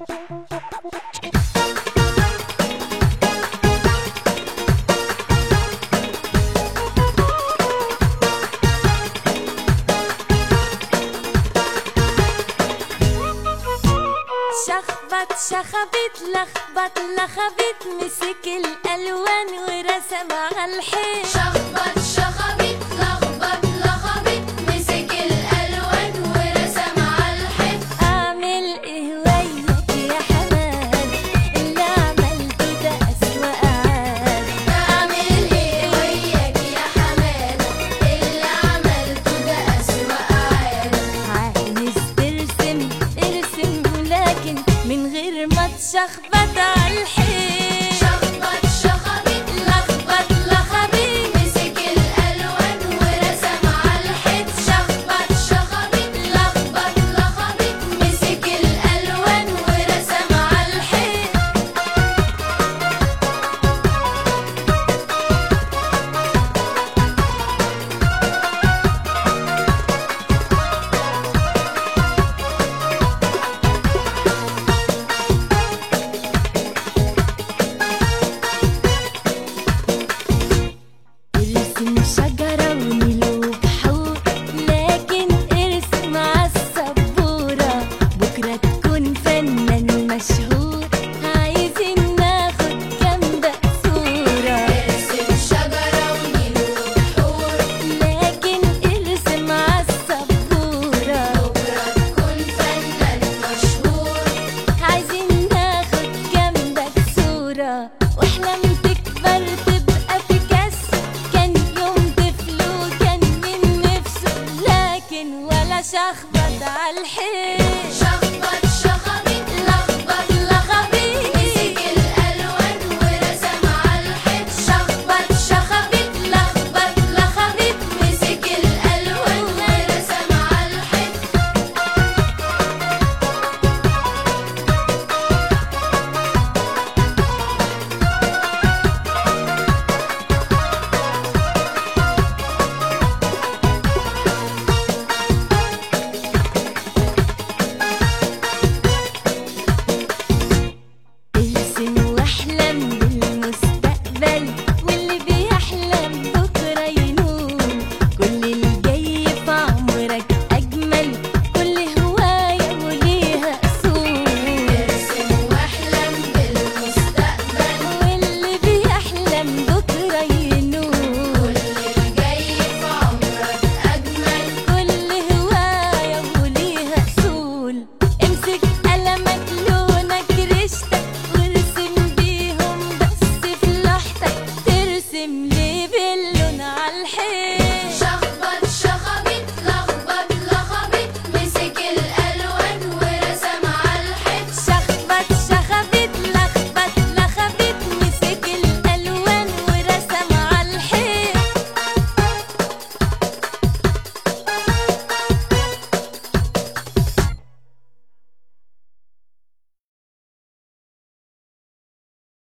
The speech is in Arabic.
شخبط شخبط لخبط لخبط مسك الألوان ورسم على الحيط. شخبط شخبط من غير ما تشخبط الحيط شخبط الحيط الحين